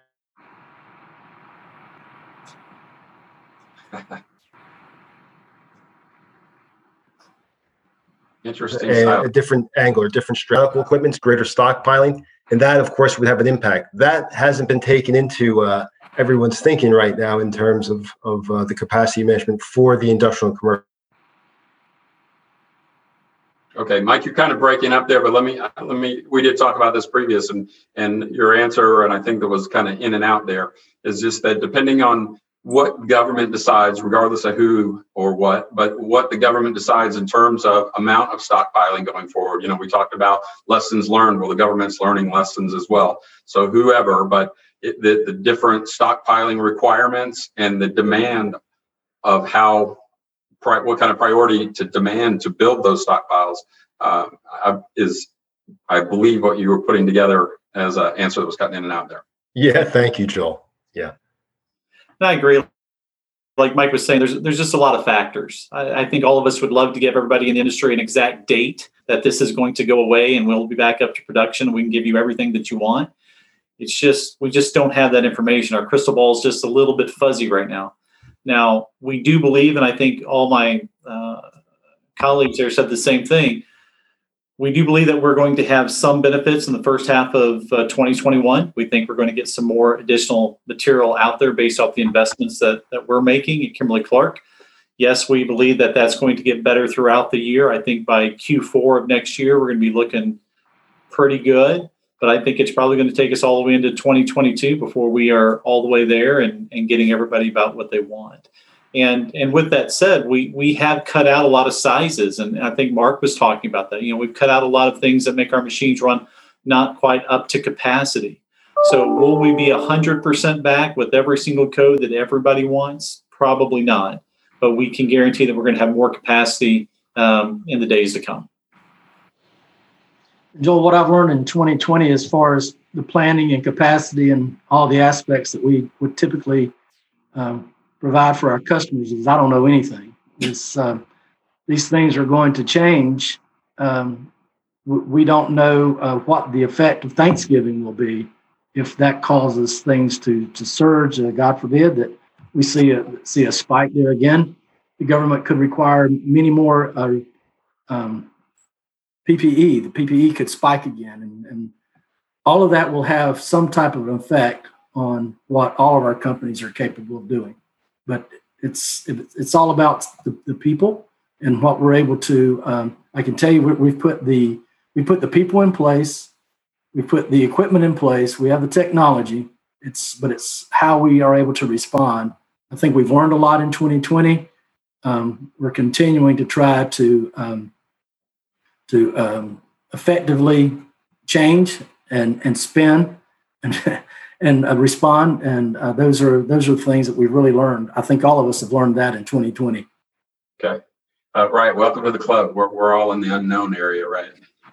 (laughs) Interesting. A, a, different angle or different strategical equipment, greater stockpiling, and that, of course, would have an impact. That hasn't been taken into uh, everyone's thinking right now in terms of of uh, the capacity management for the industrial and commercial. Okay, Mike, you're kind of breaking up there, but let me let me. We did talk about this previous, and and your answer, and I think that was kind of in and out there, is just that depending on what government decides, regardless of who or what, but what the government decides in terms of amount of stockpiling going forward. You know, we talked about lessons learned. Well, the government's learning lessons as well. So whoever, but it, the, the different stockpiling requirements and the demand of how what kind of priority to demand to build those stockpiles uh, is, I believe, what you were putting together as an answer that was cutting in and out there. Yeah, thank you, Joel. Yeah, and I agree. Like Mike was saying, there's there's just a lot of factors. I, I think all of us would love to give everybody in the industry an exact date that this is going to go away and we'll be back up to production. We can give you everything that you want. It's just we just don't have that information. Our crystal ball is just a little bit fuzzy right now. Now we do believe, and I think all my uh, colleagues there said the same thing. We do believe that we're going to have some benefits in the first half of uh, 2021. We think we're going to get some more additional material out there based off the investments that, that we're making at Kimberly Clark. Yes, we believe that that's going to get better throughout the year. I think by Q4 of next year, we're going to be looking pretty good but I think it's probably going to take us all the way into 2022 before we are all the way there and, and getting everybody about what they want. And and with that said, we we have cut out a lot of sizes, and I think Mark was talking about that. You know, we've cut out a lot of things that make our machines run not quite up to capacity. So will we be 100% back with every single code that everybody wants? Probably not. But we can guarantee that we're going to have more capacity um, in the days to come. Joel, what I've learned in 2020 as far as the planning and capacity and all the aspects that we would typically um, provide for our customers is I don't know anything. It's, uh, these things are going to change. Um, we don't know uh, what the effect of Thanksgiving will be if that causes things to to surge. Uh, God forbid that we see a see a spike there again. The government could require many more uh, um, PPE. The PPE could spike again, and, and all of that will have some type of effect on what all of our companies are capable of doing. But it's it's all about the, the people and what we're able to. Um, I can tell you, we, have put the we put the people in place, we put the equipment in place, we have the technology. It's but it's how we are able to respond. I think we've learned a lot in 2020. Um, we're continuing to try to um, to um, effectively change and and spin (laughs) and and uh, respond. And uh, those are those are the things that we've really learned. I think all of us have learned that in 2020. Okay, uh, right. Welcome to the club. We're we're all in the unknown area, right?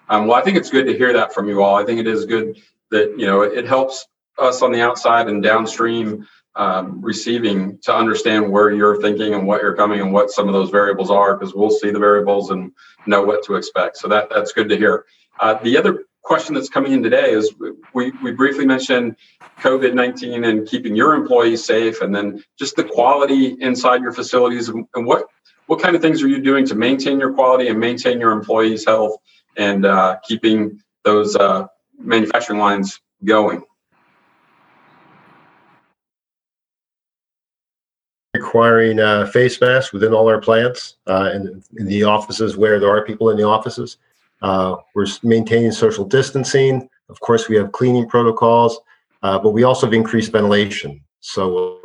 Um, well, I think it's good to hear that from you all. I think it is good that you know it helps us on the outside and downstream um, receiving to understand where you're thinking and what you're coming and what some of those variables are because we'll see the variables and know what to expect. So that that's good to hear. Uh, the other question that's coming in today is we, we briefly mentioned COVID 19 and keeping your employees safe, and then just the quality inside your facilities and, what what kind of things are you doing to maintain your quality and maintain your employees' health and uh, keeping those uh, manufacturing lines going. Requiring uh, face masks within all our plants uh, and in the offices where there are people in the offices. Uh, we're maintaining social distancing. Of course, we have cleaning protocols, uh, but we also have increased ventilation. So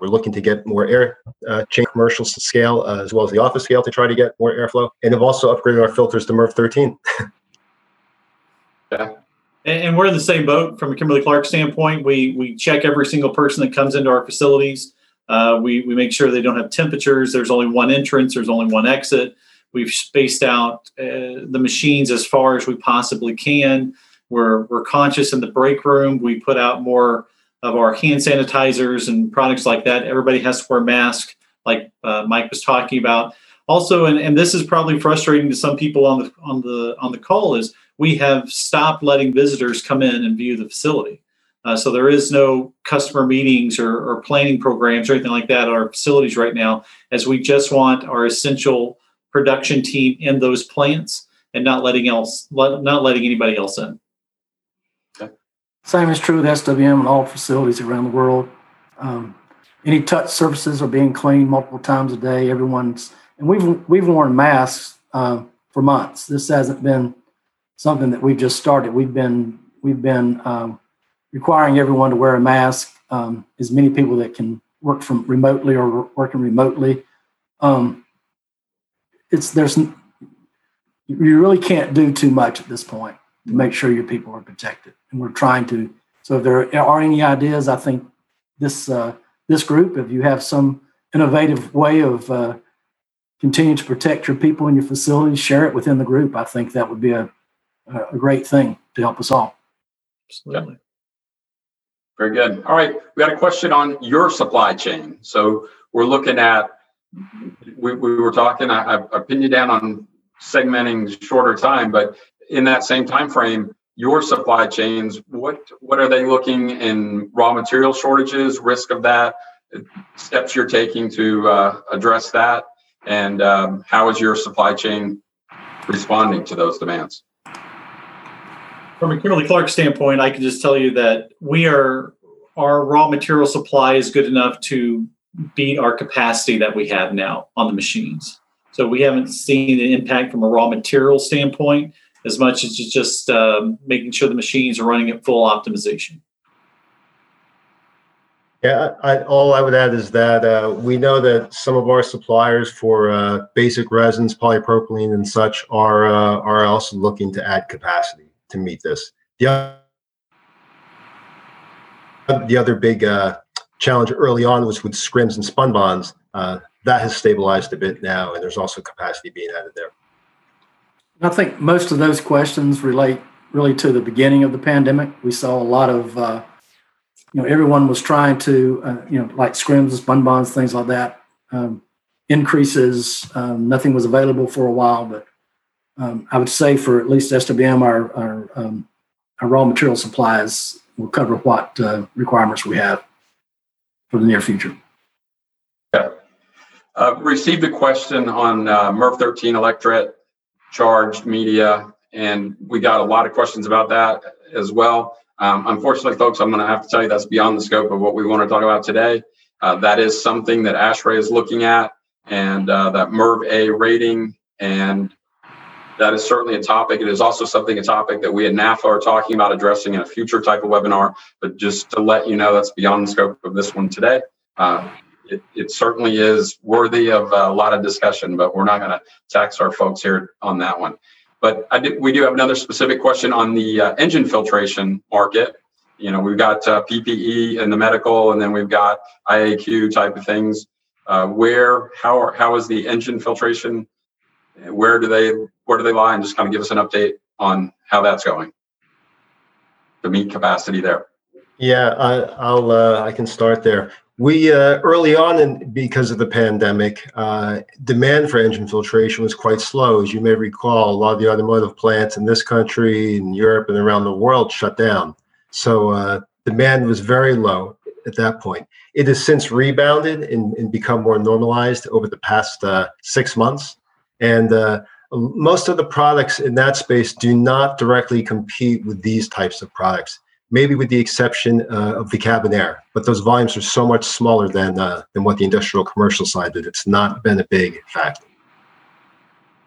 We're looking to get more air uh, chain commercial scale uh, as well as the office scale to try to get more airflow. And have also upgraded our filters to MERV 13. (laughs) yeah. And we're in the same boat from a Kimberly Clark standpoint. We we check every single person that comes into our facilities. Uh, we we make sure they don't have temperatures. There's only one entrance. There's only one exit. We've spaced out uh, the machines as far as we possibly can. We're we're conscious in the break room. We put out more of our hand sanitizers and products like that. Everybody has to wear masks, like uh, Mike was talking about. Also, and, and this is probably frustrating to some people on the on the on the call, is we have stopped letting visitors come in and view the facility. Uh, so there is no customer meetings or, or, planning programs or anything like that at our facilities right now, as we just want our essential production team in those plants and not letting else let, not letting anybody else in. Same is true with SWM and all facilities around the world. Um, any touch surfaces are being cleaned multiple times a day. Everyone's and we've we've worn masks uh, for months. This hasn't been something that we've just started. We've been we've been um, requiring everyone to wear a mask. Um, as many people that can work from remotely or working remotely. Um, it's there's you really can't do too much at this point to make sure your people are protected. And we're trying to. So if there are any ideas, I think this uh, this group, if you have some innovative way of uh, continuing to protect your people in your facilities, share it within the group. I think that would be a a great thing to help us all. Absolutely. Very good. All right, we got a question on your supply chain. So we're looking at. We, we were talking. I, I pinned you down on segmenting shorter time, but in that same time frame, your supply chains, what what are they looking in raw material shortages, risk of that, steps you're taking to uh, address that, and um, how is your supply chain responding to those demands? From a Kimberly Clark standpoint, I can just tell you that we are our raw material supply is good enough to beat our capacity that we have now on the machines. So we haven't seen an impact from a raw material standpoint as much as just um, making sure the machines are running at full optimization. Yeah, I, all I would add is that uh, we know that some of our suppliers for uh, basic resins, polypropylene, and such are uh, are also looking to add capacity to meet this. The other, the other big uh, challenge early on was with scrims and spun bonds. Uh, that has stabilized a bit now, and there's also capacity being added there. I think most of those questions relate really to the beginning of the pandemic. We saw a lot of, uh, you know, everyone was trying to, uh, you know, like scrims, spun bonds, things like that, um, increases. Um, nothing was available for a while, but um, I would say for at least SWM, our our, um, our raw material supplies will cover what uh, requirements we have for the near future. Uh, received a question on uh, MERV 13 electret charged media, and we got a lot of questions about that as well. Um, unfortunately, folks, I'm going to have to tell you that's beyond the scope of what we want to talk about today. Uh, that is something that ASHRAE is looking at, and uh, that MERV A rating, and that is certainly a topic. It is also something, a topic that we at NAFA are talking about addressing in a future type of webinar. But just to let you know, that's beyond the scope of this one today. Uh, it, it certainly is worthy of a lot of discussion, but we're not going to tax our folks here on that one. But we do have another specific question on the uh, engine filtration market. You know, we've got uh, PPE in the medical, and then we've got IAQ type of things. Uh, where, how, are, how is the engine filtration? Where do they, where do they lie? And just kind of give us an update on how that's going. The meet capacity there. Yeah, I, I'll uh, I can start there. We uh, early on, in, because of the pandemic, uh, demand for engine filtration was quite slow. As you may recall, a lot of the automotive plants in this country, in Europe, and around the world shut down. So uh, demand was very low at that point. It has since rebounded and, and become more normalized over the past uh, six months. And uh, most of the products in that space do not directly compete with these types of products maybe with the exception uh, of the cabin air. But those volumes are so much smaller than uh, than what the industrial commercial side did. It's not been a big factor.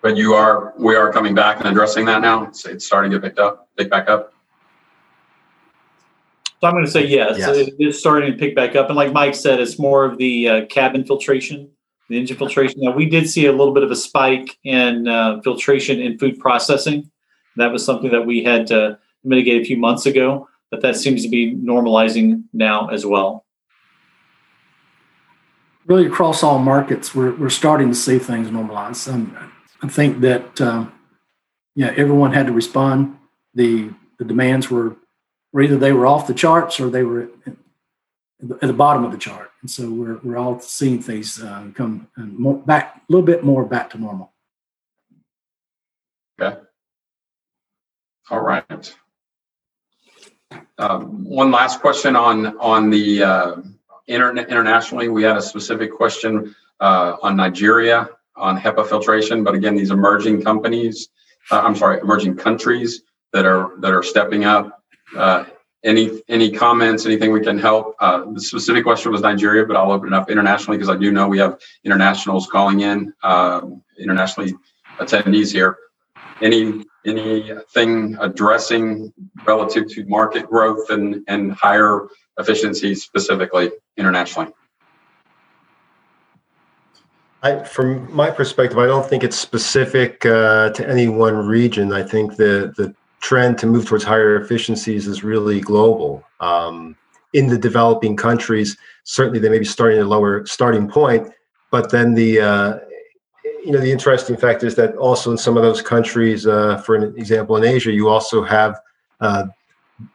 But you are, we are coming back and addressing that now. It's, it's starting to pick up, pick back up. So I'm going to say yes, Yes. it is starting to pick back up. And like Mike said, it's more of the uh, cabin filtration, the engine filtration. Now, we did see a little bit of a spike in uh, filtration in food processing. That was something that we had to mitigate a few months ago, but that seems to be normalizing now as well. really across all markets, we're, we're starting to see things normalize. Um, I think that, um, yeah, everyone had to respond. The, the demands were, were either they were off the charts or they were at, at the bottom of the chart. And so we're, we're all seeing things uh, come uh, more back, a little bit more back to normal. Okay. All right. Um, one last question on, on the, uh, internet, internationally, we had a specific question, uh, on Nigeria, on HEPA filtration, but again, these emerging companies, uh, I'm sorry, emerging countries that are, that are stepping up. Uh, any, any comments, anything we can help? Uh, the specific question was Nigeria, but I'll open it up internationally because I do know we have internationals calling in, um, internationally attendees here. Any, anything addressing relative to market growth and, and higher efficiency specifically internationally? I, from my perspective, I don't think it's specific uh, to any one region. I think the the trend to move towards higher efficiencies is really global. Um, in the developing countries, certainly they may be starting at a lower starting point, but then the uh, you know the interesting fact is that also in some of those countries, uh, for an example, in Asia, you also have uh,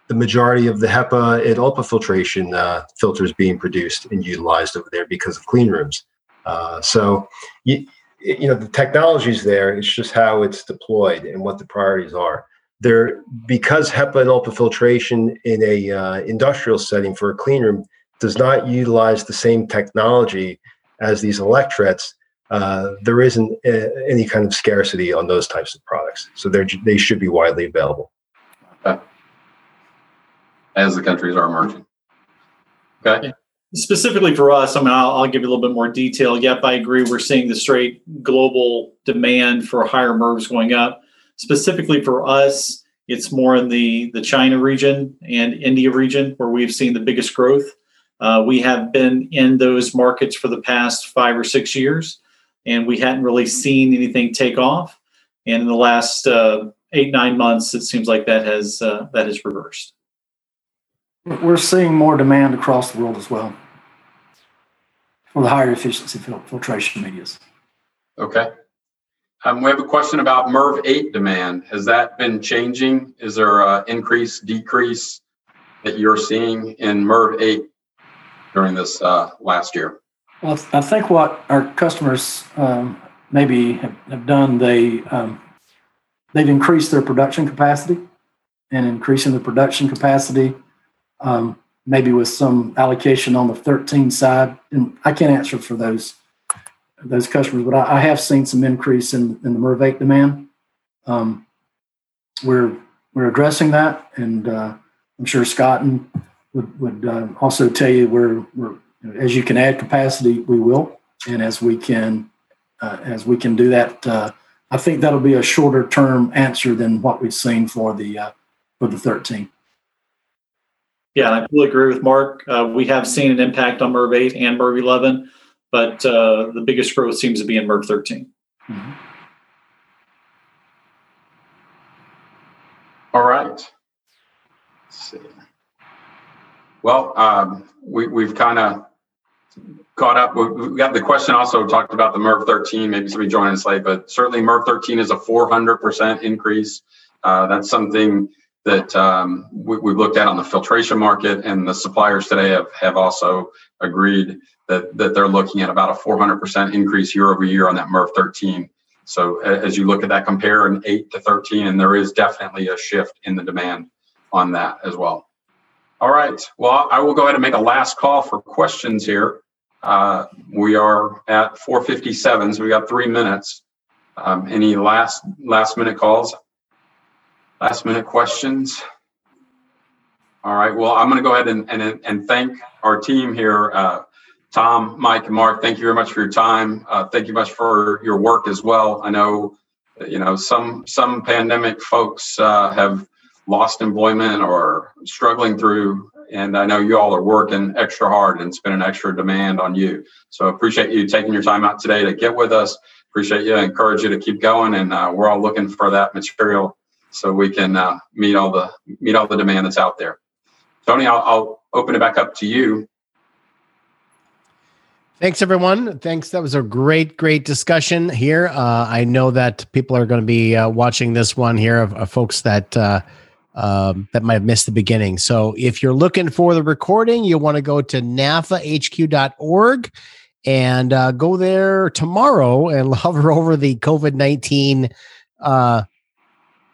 the majority of the HEPA and ULPA filtration uh, filters being produced and utilized over there because of clean rooms. Uh, so, you, you know, the technology's there. It's just how it's deployed and what the priorities are. There, because HEPA and ULPA filtration in a uh, industrial setting for a clean room does not utilize the same technology as these electrets. Uh, there isn't uh, any kind of scarcity on those types of products, so they they should be widely available. Okay. as the countries are emerging. Okay. Specifically for us, I mean, I'll, I'll give you a little bit more detail. Yep, I agree. We're seeing the straight global demand for higher MERVs going up. Specifically for us, it's more in the, the China region and India region where we've seen the biggest growth. Uh, we have been in those markets for the past five or six years, and we hadn't really seen anything take off. And in the last uh, eight nine months, it seems like that has uh, that has reversed. We're seeing more demand across the world as well for the higher efficiency fil- filtration medias. Okay. Um, we have a question about MERV 8 demand. Has that been changing? Is there an increase, decrease that you're seeing in MERV 8 during this uh, last year? Well, I think what our customers um, maybe have, done, they um, they've increased their production capacity, and increasing the production capacity, um, maybe with some allocation on the 13 side. And I can't answer for those those customers, but I, I have seen some increase in, in the MERV 8 demand. Um, we're we're addressing that, and uh, I'm sure Scott and would would uh, also tell you we're we're as you can add capacity, we will, and as we can uh, as we can do that, uh, I think that'll be a shorter term answer than what we've seen for the uh, for the 13. Yeah, I fully agree with Mark. Uh, we have seen an impact on MERV 8 and MERV 11 but uh, the biggest growth seems to be in MERV 13. Mm-hmm. All right. Let's see. Well, um, we, we've kind of caught up. We got the question also talked about the MERV 13. Maybe somebody joined us late, but certainly MERV 13 is a 400% increase. Uh, that's something that um, we, have looked at on the filtration market, and the suppliers today have, have also agreed that, that they're looking at about a 400% increase year over year on that MERV 13. So as you look at that, compare an 8 to 13, and there is definitely a shift in the demand on that as well. All right. Well, I will go ahead and make a last call for questions here. Uh, we are at 4:57, so we got three minutes. Um, any last last minute calls? Last minute questions? All right. Well, I'm going to go ahead and, and, and thank our team here. Uh, Tom, Mike, and Mark, thank you very much for your time. Uh, thank you much for your work as well. I know, you know, some some pandemic folks uh, have lost employment or struggling through, and I know you all are working extra hard and it's been an extra demand on you. So appreciate you taking your time out today to get with us. Appreciate you. encourage you to keep going, and uh, we're all looking for that material so we can uh, meet all the meet all the demand that's out there. Tony, I'll, I'll open it back up to you. Thanks, everyone. Thanks. That was a great, great discussion here. Uh, I know that people are going to be uh, watching this one here of, of folks that uh, um, that might have missed the beginning. So, if you're looking for the recording, you want to go to nafahq.org and uh, go there tomorrow and (laughs) hover over the COVID nineteen uh,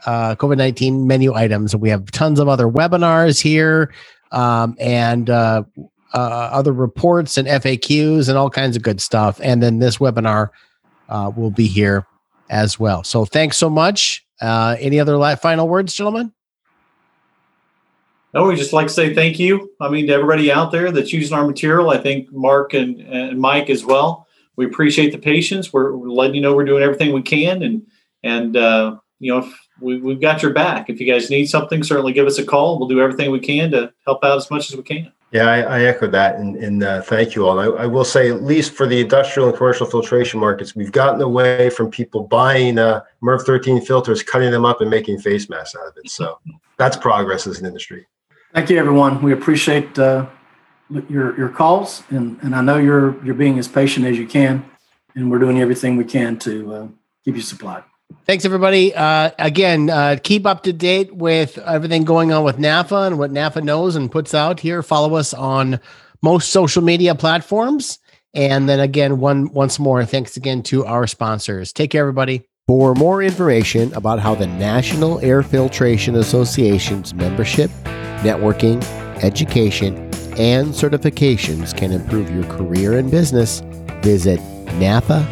uh, COVID 19 menu items. We have tons of other webinars here um, and uh, other reports and FAQs and all kinds of good stuff. And then this webinar uh, will be here as well. So thanks so much. Uh, any other la- final words, gentlemen? No, we just like to say thank you. I mean, to everybody out there that's using our material, I think Mark and, and Mike as well. We appreciate the patience. We're, we're letting you know we're doing everything we can, and and uh, you know, we, we've got your back. If you guys need something, certainly give us a call. We'll do everything we can to help out as much as we can. Yeah, I, I echo that, and, and uh, thank you all. I, I, will say, at least for the industrial and commercial filtration markets, we've gotten away from people buying uh, MERV 13 filters, cutting them up, and making face masks out of it. So that's progress as an industry. Thank you, everyone. We appreciate uh, your your calls, and, and I know you're you're being as patient as you can, and we're doing everything we can to uh, keep you supplied. Thanks, everybody. Uh, again, uh, keep up to date with everything going on with NAFA and what NAFA knows and puts out here. Follow us on most social media platforms. And then again, one once more, thanks again to our sponsors. Take care, everybody. For more information about how the National Air Filtration Association's membership, networking, education, and certifications can improve your career and business, visit nafahq.org.